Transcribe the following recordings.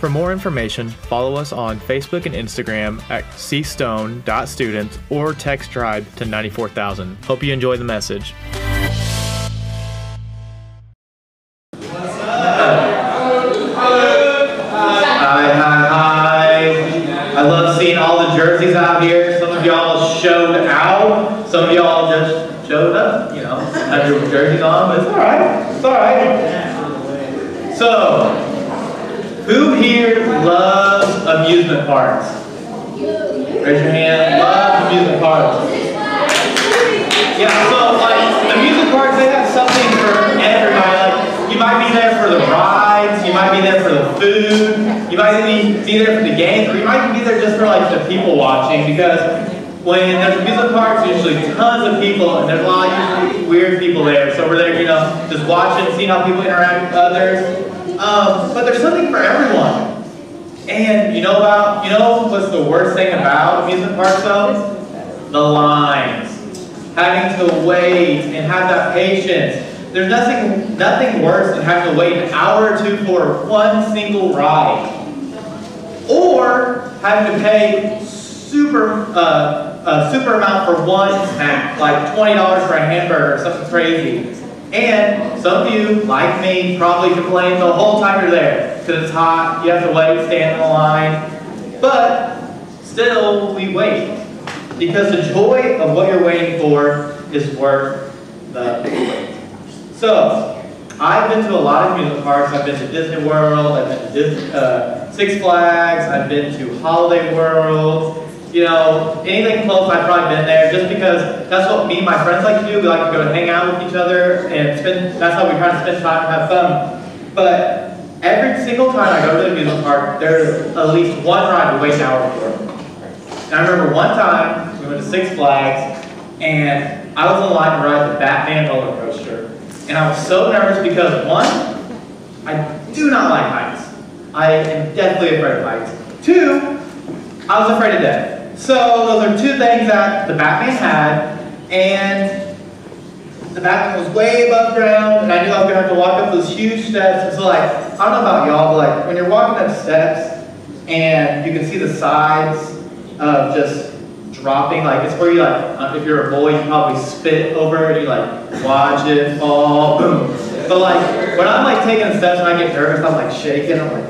For more information, follow us on Facebook and Instagram at cstone.students or text tribe to 94000. Hope you enjoy the message. Amusement parks? Raise your hand. Love amusement parks. Yeah, so like amusement parks, they have something for everybody. Like you might be there for the rides, you might be there for the food, you might be, be there for the games, or you might be there just for like the people watching because when there's amusement parks, there's usually tons of people and there's a lot of weird people there. So we're there, you know, just watching, seeing how people interact with others. Um, but there's something for everyone. And you know about, you know what's the worst thing about amusement parks though? The lines. Having to wait and have that patience. There's nothing, nothing worse than having to wait an hour or two for one single ride. Or having to pay super, uh, a super amount for one snack, like $20 for a hamburger or something crazy. And some of you, like me, probably complain the whole time you're there because it's hot, you have to wait, stand in the line. But still, we wait because the joy of what you're waiting for is worth the wait. So, I've been to a lot of amusement parks. I've been to Disney World, I've been to Disney, uh, Six Flags, I've been to Holiday World. You know, anything close, I've probably been there just because that's what me and my friends like to do. We like to go hang out with each other and spend, that's how we try to spend time and have fun. But every single time I go to the amusement park, there's at least one ride to wait an hour for. And I remember one time, we went to Six Flags, and I was in line to ride the Batman roller coaster. And I was so nervous because one, I do not like heights. I am deathly afraid of heights. Two, I was afraid of death. So those are two things that the Batman had, and the Batman was way above ground, and I knew I was gonna have to walk up those huge steps. And so like, I don't know about y'all, but like when you're walking up steps and you can see the sides of just dropping, like it's where you like, uh, if you're a boy, you probably spit over it, you like watch it fall, boom. But like when I'm like taking steps and I get nervous, I'm like shaking, I'm like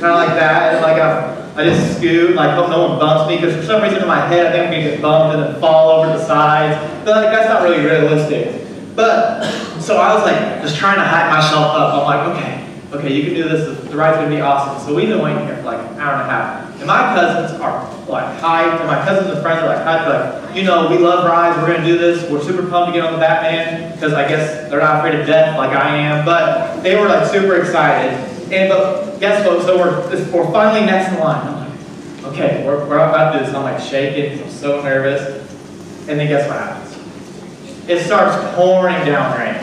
kind of like that, and like I, I just scoot, like hope no one bumps me, because for some reason in my head I think I'm gonna get bumped and then fall over the sides. But like that's not really realistic. But so I was like just trying to hype myself up. I'm like, okay, okay, you can do this. The ride's gonna be awesome. So we've been waiting here for like an hour and a half. And my cousins are like hyped, and my cousins and friends are like hyped, like, you know, we love rides, we're gonna do this, we're super pumped to get on the Batman, because I guess they're not afraid of death like I am, but they were like super excited. And but guess what? So we're we're finally next in line. I'm like, okay, we're, we're about to do this. I'm like shaking, I'm so nervous. And then guess what happens? It starts pouring down rain.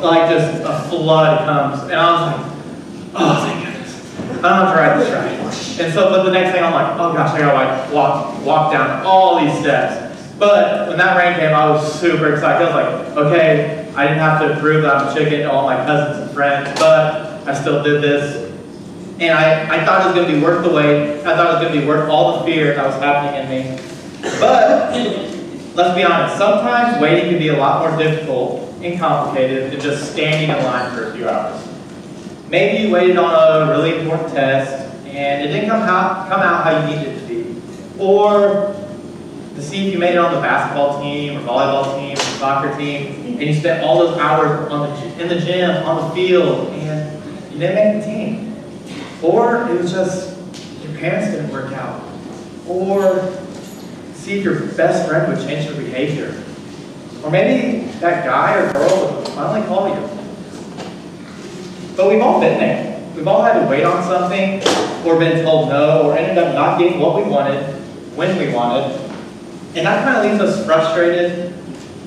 Like just a flood comes. And I was like, oh thank goodness. I don't have to ride this ride. And so but the next thing I'm like, oh gosh, I gotta like walk walk down all these steps. But when that rain came, I was super excited. I was like, okay, I didn't have to prove that I'm a chicken to all my cousins and friends, but I still did this. And I, I thought it was going to be worth the wait. I thought it was going to be worth all the fear that was happening in me. But, let's be honest, sometimes waiting can be a lot more difficult and complicated than just standing in line for a few hours. Maybe you waited on a really important test and it didn't come out, come out how you needed it to be. Or to see if you made it on the basketball team or volleyball team or soccer team and you spent all those hours the, in the gym, on the field, you didn't make the team. Or it was just your parents didn't work out. Or see if your best friend would change their behavior. Or maybe that guy or girl would finally call you. But we've all been there. we've all had to wait on something, or been told no, or ended up not getting what we wanted, when we wanted. And that kind of leaves us frustrated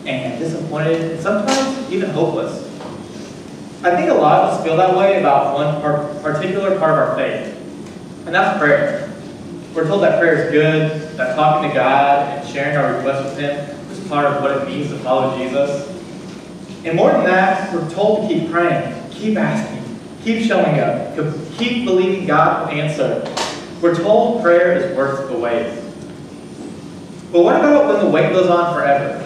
and disappointed, and sometimes even hopeless. I think a lot of us feel that way about one particular part of our faith, and that's prayer. We're told that prayer is good, that talking to God and sharing our requests with Him is part of what it means to follow Jesus. And more than that, we're told to keep praying, keep asking, keep showing up, keep believing God will answer. We're told prayer is worth the wait. But what about when the wait goes on forever?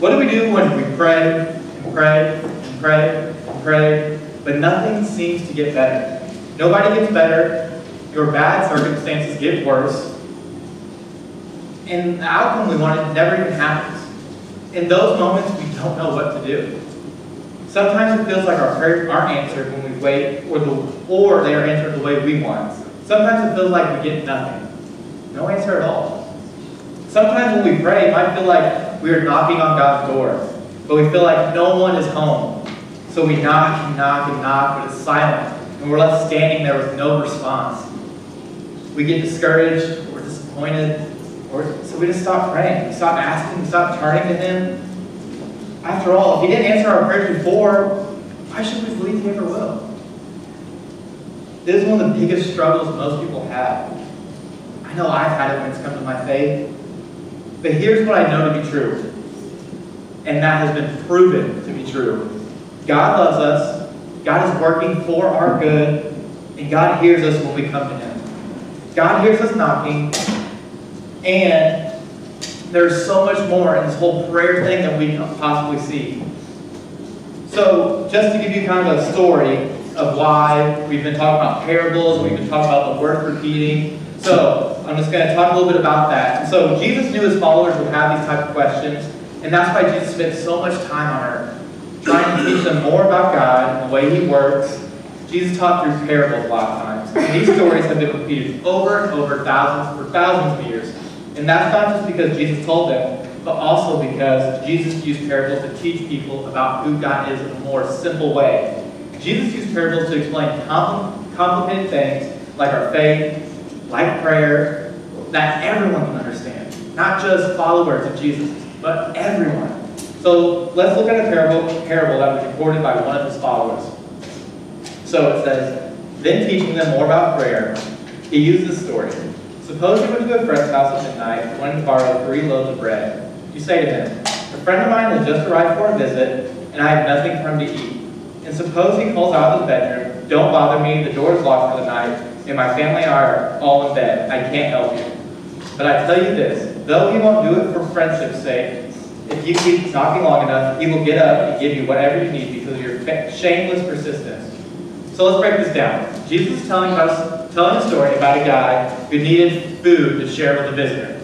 What do we do when we pray and pray and pray pray, but nothing seems to get better? Nobody gets better. Your bad circumstances get worse. And the outcome we wanted never even happens. In those moments, we don't know what to do. Sometimes it feels like our prayers aren't answered when we wait, or, the, or they are answered the way we want. Sometimes it feels like we get nothing. No answer at all. Sometimes when we pray, it might feel like we are knocking on God's door, but we feel like no one is home. So we knock and knock and knock, but it's silent, and we're left standing there with no response. We get discouraged, we're disappointed, or so we just stop praying. We stop asking, we stop turning to Him. After all, if He didn't answer our prayers before, why should we believe He ever will? This is one of the biggest struggles most people have. I know I've had it when it's come to my faith. But here's what I know to be true, and that has been proven to be true. God loves us, God is working for our good, and God hears us when we come to Him. God hears us knocking, and there's so much more in this whole prayer thing that we can possibly see. So, just to give you kind of a story of why we've been talking about parables, we've been talking about the word repeating. So, I'm just going to talk a little bit about that. So, Jesus knew his followers would have these type of questions, and that's why Jesus spent so much time on earth, trying to teach them more about God and the way he works. Jesus taught through parables a lot of times. And these stories have been repeated over and over thousands for thousands of years. And that's not just because Jesus told them, but also because Jesus used parables to teach people about who God is in a more simple way. Jesus used parables to explain compl- complicated things like our faith, like prayer, that everyone can understand. Not just followers of Jesus, but everyone. So let's look at a parable, parable that was recorded by one of his followers. So it says, Then teaching them more about prayer, he used this story. Suppose you went to a friend's house at midnight, wanting to borrow three loaves of bread. You say to him, A friend of mine has just arrived for a visit, and I have nothing for him to eat. And suppose he calls out of his bedroom, Don't bother me, the door is locked for the night, and my family are all in bed. I can't help you. But I tell you this, though he won't do it for friendship's sake, if you keep knocking long enough, he will get up and give you whatever you need because of your shameless persistence. So let's break this down. Jesus is telling us telling a story about a guy who needed food to share with a visitor.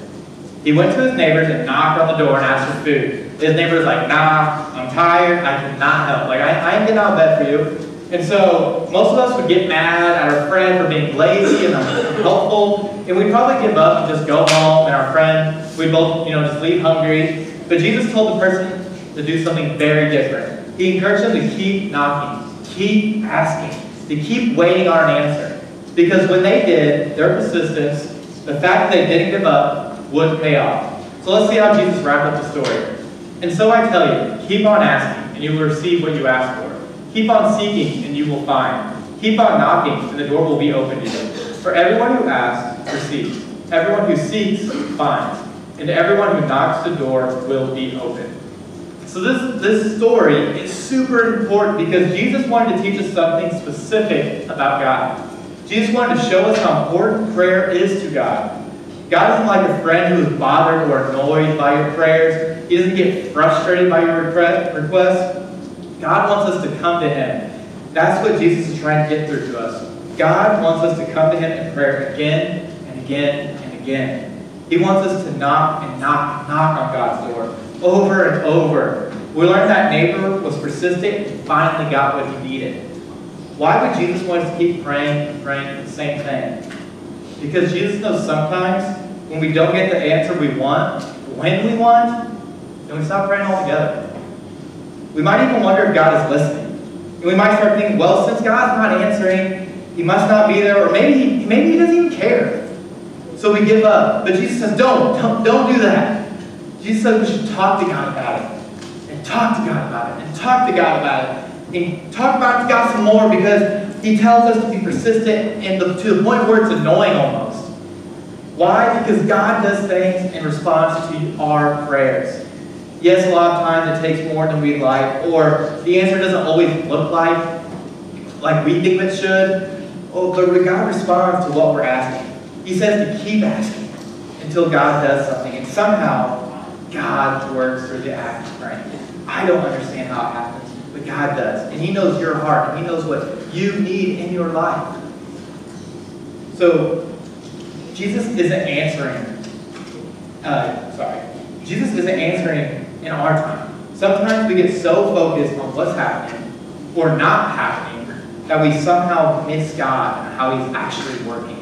He went to his neighbors and knocked on the door and asked for food. His neighbor was like, nah, I'm tired, I cannot help. Like, I, I ain't getting out of bed for you. And so most of us would get mad at our friend for being lazy and unhelpful, and we'd probably give up and just go home, and our friend, we'd both, you know, just leave hungry. But Jesus told the person to do something very different. He encouraged them to keep knocking, keep asking, to keep waiting on an answer. Because when they did, their persistence, the fact that they didn't give up, would pay off. So let's see how Jesus wrapped up the story. And so I tell you, keep on asking, and you will receive what you ask for. Keep on seeking, and you will find. Keep on knocking, and the door will be opened to you. For everyone who asks, receives. Everyone who seeks, finds. And everyone who knocks, the door will be open. So this, this story is super important because Jesus wanted to teach us something specific about God. Jesus wanted to show us how important prayer is to God. God isn't like a friend who is bothered or annoyed by your prayers. He doesn't get frustrated by your requests. God wants us to come to Him. That's what Jesus is trying to get through to us. God wants us to come to Him in prayer again and again and again. He wants us to knock and knock and knock on God's door over and over. We learned that neighbor was persistent and finally got what he needed. Why would Jesus want us to keep praying and praying for the same thing? Because Jesus knows sometimes when we don't get the answer we want, when we want, then we stop praying altogether. We might even wonder if God is listening. And we might start thinking, well, since God's not answering, he must not be there, or maybe he, maybe he doesn't even care. So we give up. But Jesus says, don't, don't, don't do that. Jesus says we should talk to God about it. And talk to God about it. And talk to God about it. And talk about God some more because he tells us to be persistent and the, to the point where it's annoying almost. Why? Because God does things in response to our prayers. Yes, a lot of times it takes more than we'd like, or the answer doesn't always look like like we think it should. Oh, but God responds to what we're asking. He says to keep asking until God does something. And somehow, God works through the act of praying. I don't understand how it happens, but God does. And He knows your heart, and He knows what you need in your life. So, Jesus isn't answering, uh, sorry, Jesus isn't answering in our time. Sometimes we get so focused on what's happening or not happening that we somehow miss God and how He's actually working.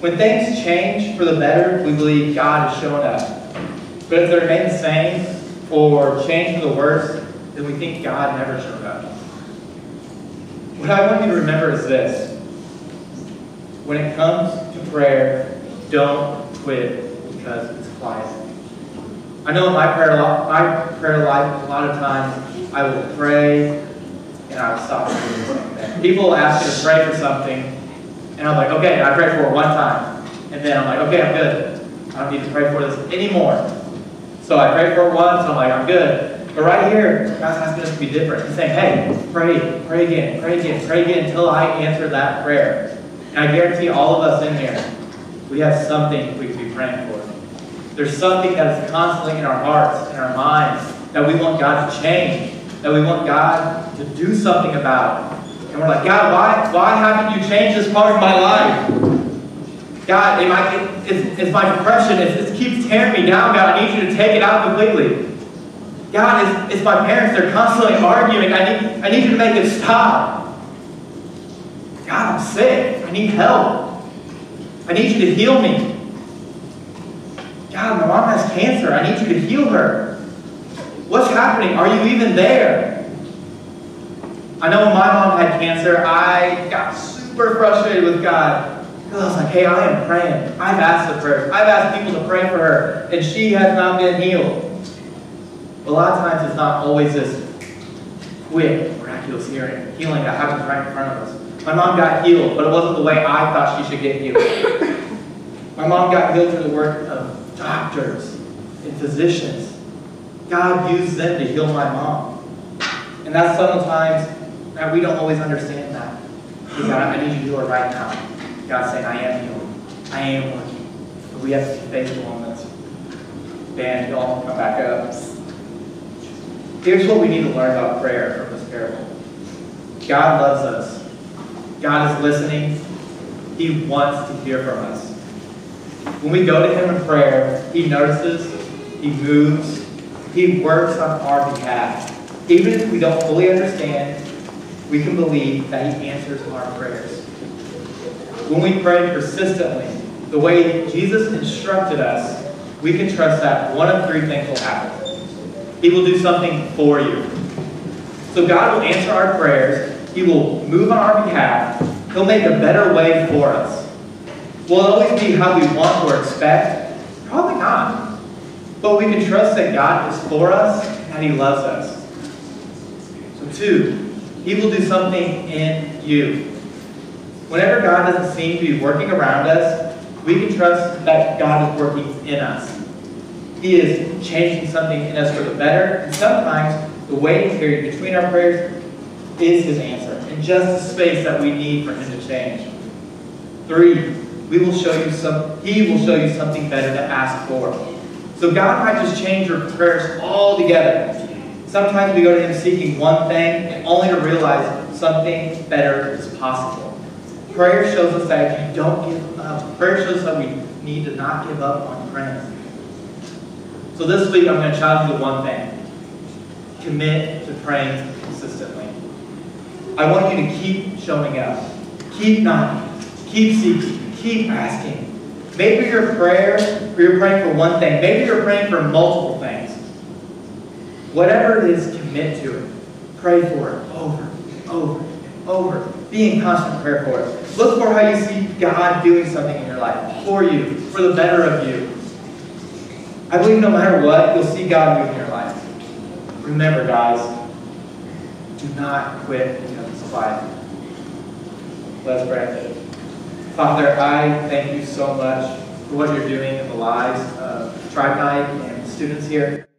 When things change for the better, we believe God is showing up. But if they remain the same or change for the worse, then we think God never showed up. What I want you to remember is this. When it comes to prayer, don't quit because it's quiet. I know in my prayer, life, my prayer life, a lot of times I will pray and I will stop doing something. People ask me to pray for something, and I'm like, okay, I prayed for it one time. And then I'm like, okay, I'm good. I don't need to pray for this anymore. So I prayed for it once, and I'm like, I'm good. But right here, God's asking us to be different. He's saying, hey, pray, pray again, pray again, pray again until I answer that prayer. And I guarantee all of us in here, we have something we can be praying for. There's something that is constantly in our hearts, in our minds, that we want God to change, that we want God to do something about. And we're like, God, why, why haven't you changed this part of my life? God, I, it's, it's my depression. It's, it keeps tearing me down. God, I need you to take it out completely. God, it's, it's my parents. They're constantly arguing. I need, I need you to make it stop. God, I'm sick. I need help. I need you to heal me. God, my mom has cancer. I need you to heal her. What's happening? Are you even there? I know when my mom had cancer, I got super frustrated with God. Because I was like, hey, I am praying. I've asked the prayers. I've asked people to pray for her, and she has not been healed. But a lot of times it's not always this quick, miraculous healing, healing that happens right in front of us. My mom got healed, but it wasn't the way I thought she should get healed. My mom got healed through the work of doctors and physicians. God used them to heal my mom. And that's sometimes we don't always understand that. God, I need you to do it right now. God's saying, I am healing. I am working. But we have to be faithful on this. Band, y'all come back up. Here's what we need to learn about prayer from this parable. God loves us. God is listening. He wants to hear from us. When we go to Him in prayer, He notices, He moves, He works on our behalf. Even if we don't fully understand, we can believe that He answers our prayers. When we pray persistently, the way Jesus instructed us, we can trust that one of three things will happen. He will do something for you. So God will answer our prayers. He will move on our behalf. He'll make a better way for us. Will it always be how we want or expect? Probably not. But we can trust that God is for us and He loves us. So two, He will do something in you. Whenever God doesn't seem to be working around us, we can trust that God is working in us. He is changing something in us for the better, and sometimes the waiting period between our prayers is His answer, and just the space that we need for Him to change. Three, we will show you some, He will show you something better to ask for. So God might just change your prayers altogether. Sometimes we go to Him seeking one thing, and only to realize something better is possible. Prayer shows us that you don't give up, prayer shows us that we need to not give up on praying. So this week I'm going to challenge you to one thing. Commit to praying consistently. I want you to keep showing up. Keep knocking. Keep seeking. Keep asking. Maybe your prayer, you're praying for one thing. Maybe you're praying for multiple. Whatever it is, commit to it. Pray for it over, and over, and over. Be in constant prayer for it. Look for how you see God doing something in your life for you, for the better of you. I believe no matter what, you'll see God move in your life. Remember, guys, do not quit because it's quiet. Let's pray. Father, I thank you so much for what you're doing in the lives of Tribe Night and students here.